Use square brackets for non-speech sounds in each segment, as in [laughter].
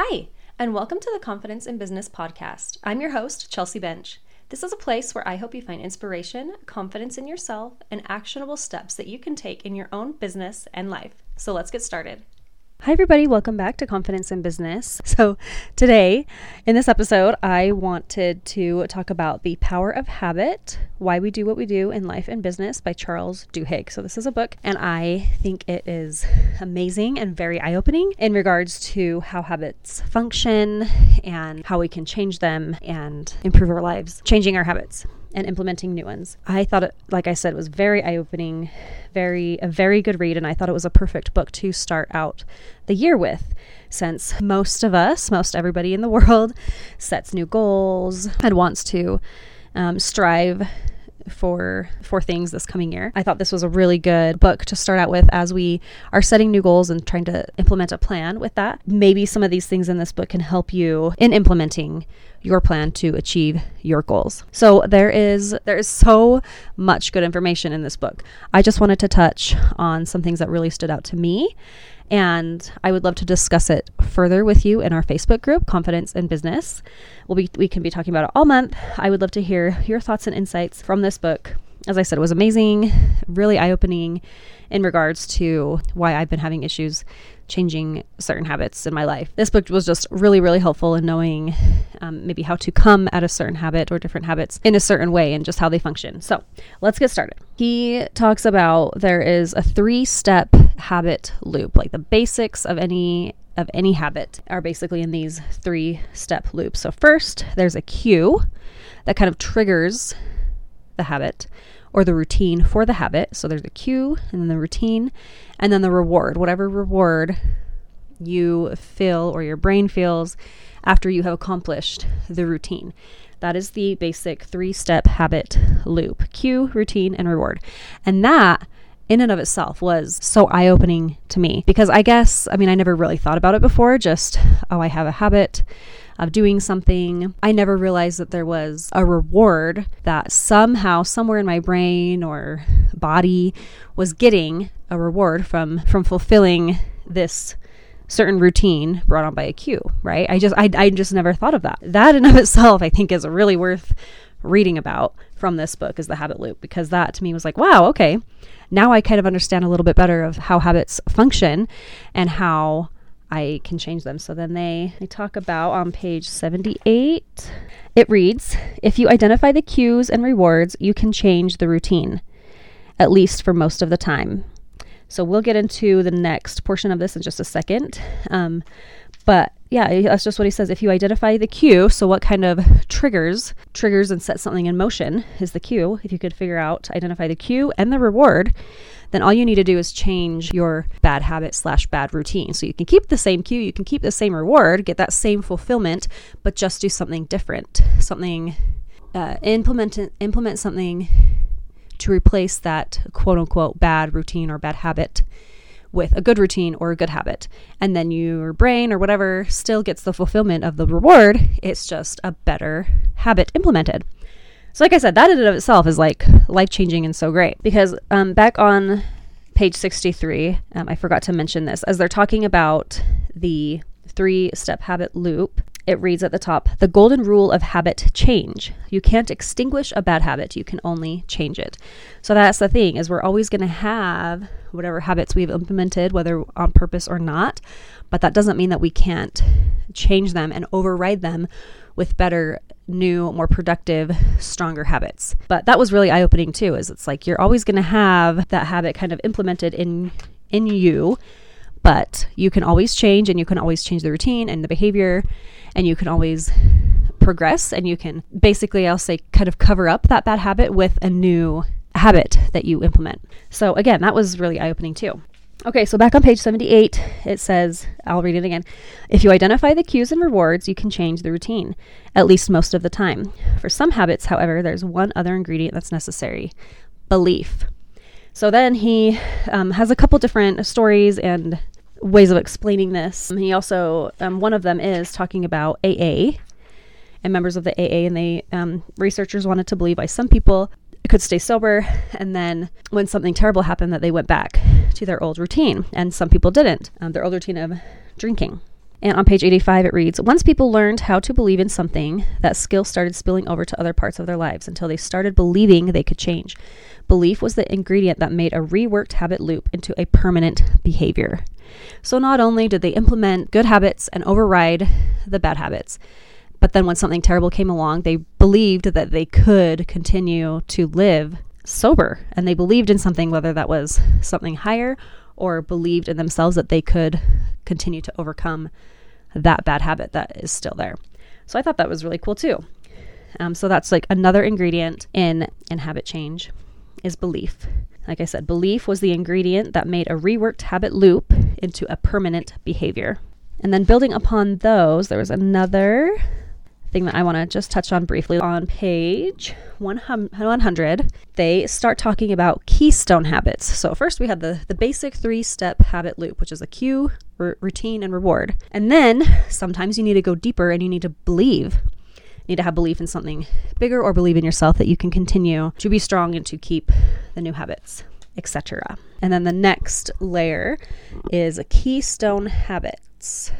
Hi, and welcome to the Confidence in Business podcast. I'm your host, Chelsea Bench. This is a place where I hope you find inspiration, confidence in yourself, and actionable steps that you can take in your own business and life. So let's get started. Hi, everybody. Welcome back to Confidence in Business. [laughs] So, today in this episode, I wanted to talk about The Power of Habit Why We Do What We Do in Life and Business by Charles Duhigg. So, this is a book, and I think it is amazing and very eye opening in regards to how habits function and how we can change them and improve our lives, changing our habits and implementing new ones. I thought it, like I said, was very eye opening, very a very good read, and I thought it was a perfect book to start out the year with. Since most of us, most everybody in the [laughs] world, sets new goals and wants to um, strive for for things this coming year. I thought this was a really good book to start out with as we are setting new goals and trying to implement a plan with that. Maybe some of these things in this book can help you in implementing your plan to achieve your goals. So there is there is so much good information in this book. I just wanted to touch on some things that really stood out to me and I would love to discuss it further with you in our Facebook group, Confidence in Business. We'll be we can be talking about it all month. I would love to hear your thoughts and insights from this book. As I said, it was amazing, really eye-opening in regards to why I've been having issues changing certain habits in my life. This book was just really, really helpful in knowing um, maybe how to come at a certain habit or different habits in a certain way and just how they function. So let's get started. He talks about there is a three step habit loop, like the basics of any of any habit are basically in these three step loops. So first, there's a cue that kind of triggers the habit or the routine for the habit. So there's a cue and then the routine and then the reward, whatever reward you feel or your brain feels after you have accomplished the routine. That is the basic three step habit loop cue, routine, and reward. And that in and of itself was so eye opening to me because I guess, I mean, I never really thought about it before, just, oh, I have a habit of doing something. I never realized that there was a reward that somehow, somewhere in my brain or body, was getting a reward from from fulfilling this certain routine brought on by a cue, right? I just I, I just never thought of that. That in of itself I think is really worth reading about from this book is the habit loop because that to me was like, wow, okay. Now I kind of understand a little bit better of how habits function and how I can change them. So then they, they talk about on page 78, it reads If you identify the cues and rewards, you can change the routine, at least for most of the time. So we'll get into the next portion of this in just a second. Um, but yeah, that's just what he says. If you identify the cue, so what kind of triggers, triggers and set something in motion is the cue. If you could figure out, identify the cue and the reward, then all you need to do is change your bad habit slash bad routine. So you can keep the same cue, you can keep the same reward, get that same fulfillment, but just do something different, something uh, implement implement something to replace that quote unquote bad routine or bad habit with a good routine or a good habit. And then your brain or whatever still gets the fulfillment of the reward. It's just a better habit implemented. So, like I said, that in and of itself is like life changing and so great because um, back on page 63, um, I forgot to mention this as they're talking about the three step habit loop. It reads at the top The golden rule of habit change. You can't extinguish a bad habit, you can only change it. So that's the thing is we're always going to have whatever habits we've implemented whether on purpose or not, but that doesn't mean that we can't change them and override them with better, new, more productive, stronger habits. But that was really eye-opening too, is it's like you're always going to have that habit kind of implemented in in you, but you can always change and you can always change the routine and the behavior and you can always progress and you can basically I'll say kind of cover up that bad habit with a new habit that you implement. So again, that was really eye-opening too. Okay, so back on page 78, it says, I'll read it again. If you identify the cues and rewards, you can change the routine, at least most of the time. For some habits, however, there's one other ingredient that's necessary belief. So then he um, has a couple different stories and ways of explaining this. He also, um, one of them is talking about AA and members of the AA, and they um, researchers wanted to believe why some people could stay sober and then when something terrible happened that they went back to their old routine and some people didn't um, their old routine of drinking And on page 85, it reads Once people learned how to believe in something, that skill started spilling over to other parts of their lives until they started believing they could change. Belief was the ingredient that made a reworked habit loop into a permanent behavior. So not only did they implement good habits and override the bad habits, but then when something terrible came along, they believed that they could continue to live sober and they believed in something, whether that was something higher or believed in themselves that they could continue to overcome that bad habit that is still there. So I thought that was really cool too. Um, so that's like another ingredient in in habit change is belief. Like I said, belief was the ingredient that made a reworked habit loop into a permanent behavior. And then building upon those, there was another thing that I want to just touch on briefly. On page 100, they start talking about keystone habits. So, first we had the, the basic three step habit loop, which is a cue, r- routine, and reward. And then sometimes you need to go deeper and you need to believe. You need to have belief in something bigger or believe in yourself that you can continue to be strong and to keep the new habits, etc. And then the next layer is a keystone habits.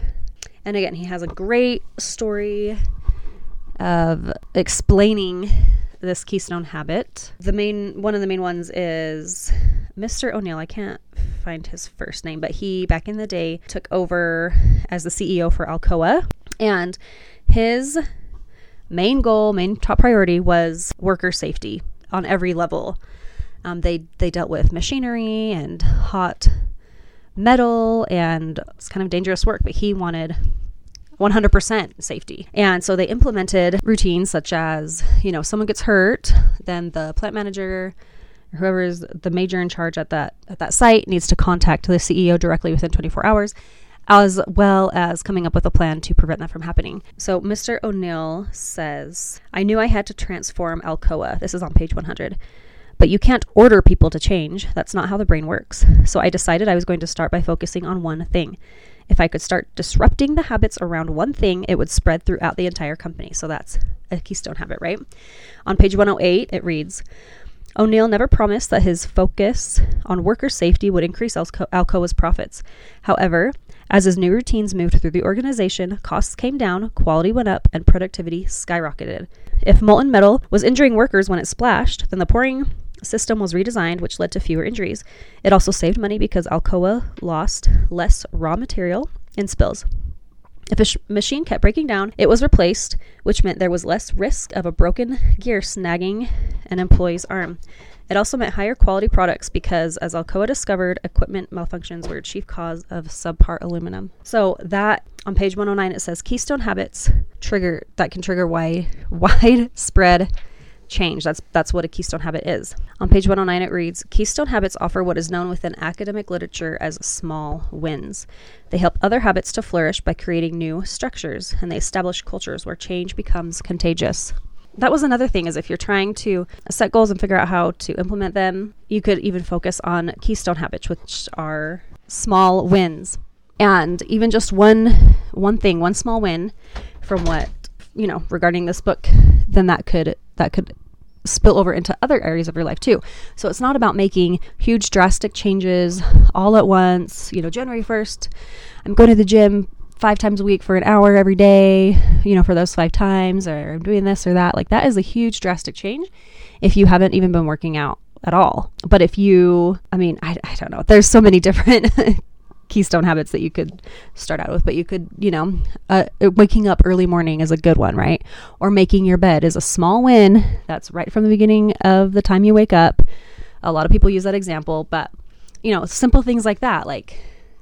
And again, he has a great story of explaining this keystone habit. The main one of the main ones is Mr. O'Neill. I can't find his first name, but he back in the day took over as the CEO for Alcoa and his main goal, main top priority was worker safety on every level. Um, they they dealt with machinery and hot metal and it's kind of dangerous work, but he wanted 100% safety. And so they implemented routines such as, you know, someone gets hurt, then the plant manager whoever is the major in charge at that at that site needs to contact the CEO directly within 24 hours as well as coming up with a plan to prevent that from happening. So Mr. O'Neill says, I knew I had to transform Alcoa. This is on page 100. But you can't order people to change. That's not how the brain works. So I decided I was going to start by focusing on one thing. If I could start disrupting the habits around one thing, it would spread throughout the entire company. So that's a keystone habit, right? On page 108, it reads O'Neill never promised that his focus on worker safety would increase Alco- Alcoa's profits. However, as his new routines moved through the organization, costs came down, quality went up, and productivity skyrocketed. If molten metal was injuring workers when it splashed, then the pouring system was redesigned, which led to fewer injuries. It also saved money because Alcoa lost less raw material in spills. If a sh- machine kept breaking down, it was replaced, which meant there was less risk of a broken gear snagging an employee's arm. It also meant higher quality products because, as Alcoa discovered, equipment malfunctions were a chief cause of subpar aluminum. So that on page 109 it says keystone habits trigger that can trigger wide [laughs] widespread change. That's that's what a keystone habit is. On page 109 it reads, "Keystone habits offer what is known within academic literature as small wins. They help other habits to flourish by creating new structures, and they establish cultures where change becomes contagious." That was another thing is if you're trying to set goals and figure out how to implement them, you could even focus on keystone habits which are small wins. And even just one one thing, one small win from what you know regarding this book then that could that could spill over into other areas of your life too. So it's not about making huge drastic changes all at once. You know, January 1st, I'm going to the gym five times a week for an hour every day, you know, for those five times, or I'm doing this or that. Like that is a huge drastic change if you haven't even been working out at all. But if you, I mean, I, I don't know, there's so many [laughs] different keystone habits that you could start out with, but you could, you know, uh, waking up early morning is a good one, right? Or making your bed is a small win. That's right from the beginning of the time you wake up. A lot of people use that example, but, you know, simple things like that, like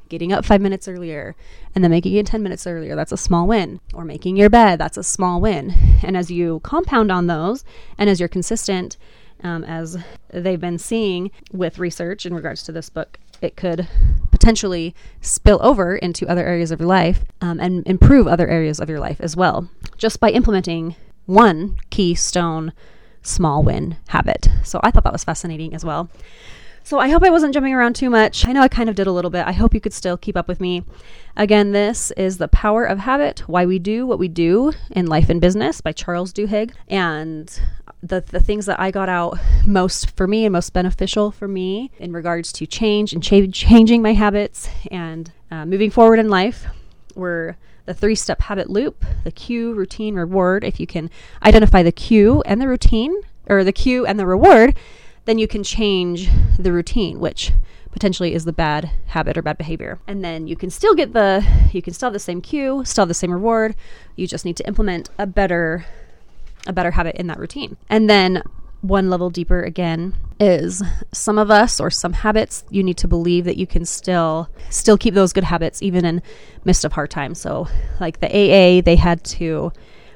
getting up five minutes earlier and then making it 10 minutes earlier, that's a small win. Or making your bed, that's a small win. And as you compound on those and as you're consistent, um, as they've been seeing with research in regards to this book, it could potentially spill over into other areas of your life um, and improve other areas of your life as well, just by implementing one keystone small win habit. So I thought that was fascinating as well. So I hope I wasn't jumping around too much. I know I kind of did a little bit. I hope you could still keep up with me. Again, this is The Power of Habit Why We Do What We Do in Life and Business by Charles Duhigg. And the, the things that I got out most for me and most beneficial for me in regards to change and cha- changing my habits and uh, moving forward in life were the three step habit loop, the cue, routine, reward. If you can identify the cue and the routine, or the cue and the reward, then you can change the routine, which potentially is the bad habit or bad behavior. And then you can still get the, you can still have the same cue, still have the same reward. You just need to implement a better, a better habit in that routine. And then one level deeper again is some of us or some habits you need to believe that you can still still keep those good habits even in midst of hard times. So like the aa they had to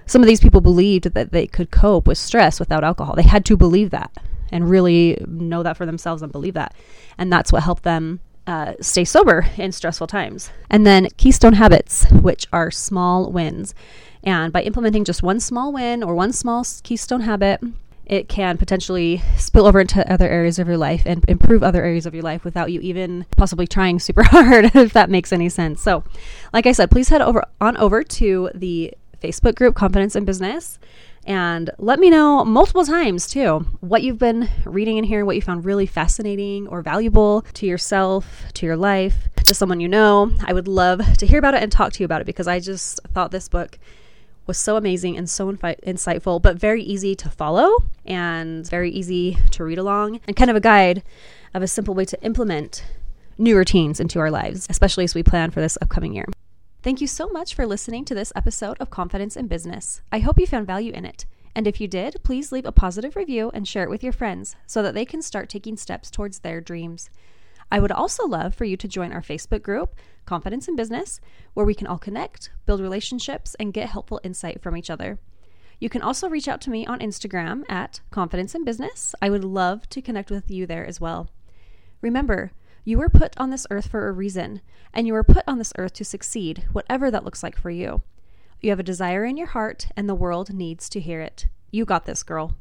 some of these people believed that they could cope with stress without alcohol. They had to believe that and really know that for themselves and believe that. And that's what helped them uh, stay sober in stressful times. And then keystone habits which are small wins and by implementing just one small win or one small keystone habit it can potentially spill over into other areas of your life and improve other areas of your life without you even possibly trying super [laughs] hard, if that makes any sense. So, like I said, please head over on over to the Facebook group Confidence in Business and let me know multiple times too what you've been reading in here, what you found really fascinating or valuable to yourself, to your life, to someone you know. I would love to hear about it and talk to you about it because I just thought this book was so amazing and so infi- insightful, but very easy to follow and very easy to read along, and kind of a guide of a simple way to implement new routines into our lives, especially as we plan for this upcoming year. Thank you so much for listening to this episode of Confidence in Business. I hope you found value in it. And if you did, please leave a positive review and share it with your friends so that they can start taking steps towards their dreams. I would also love for you to join our Facebook group, Confidence in Business, where we can all connect, build relationships, and get helpful insight from each other. You can also reach out to me on Instagram at Confidence in Business. I would love to connect with you there as well. Remember, you were put on this earth for a reason, and you were put on this earth to succeed, whatever that looks like for you. You have a desire in your heart, and the world needs to hear it. You got this, girl.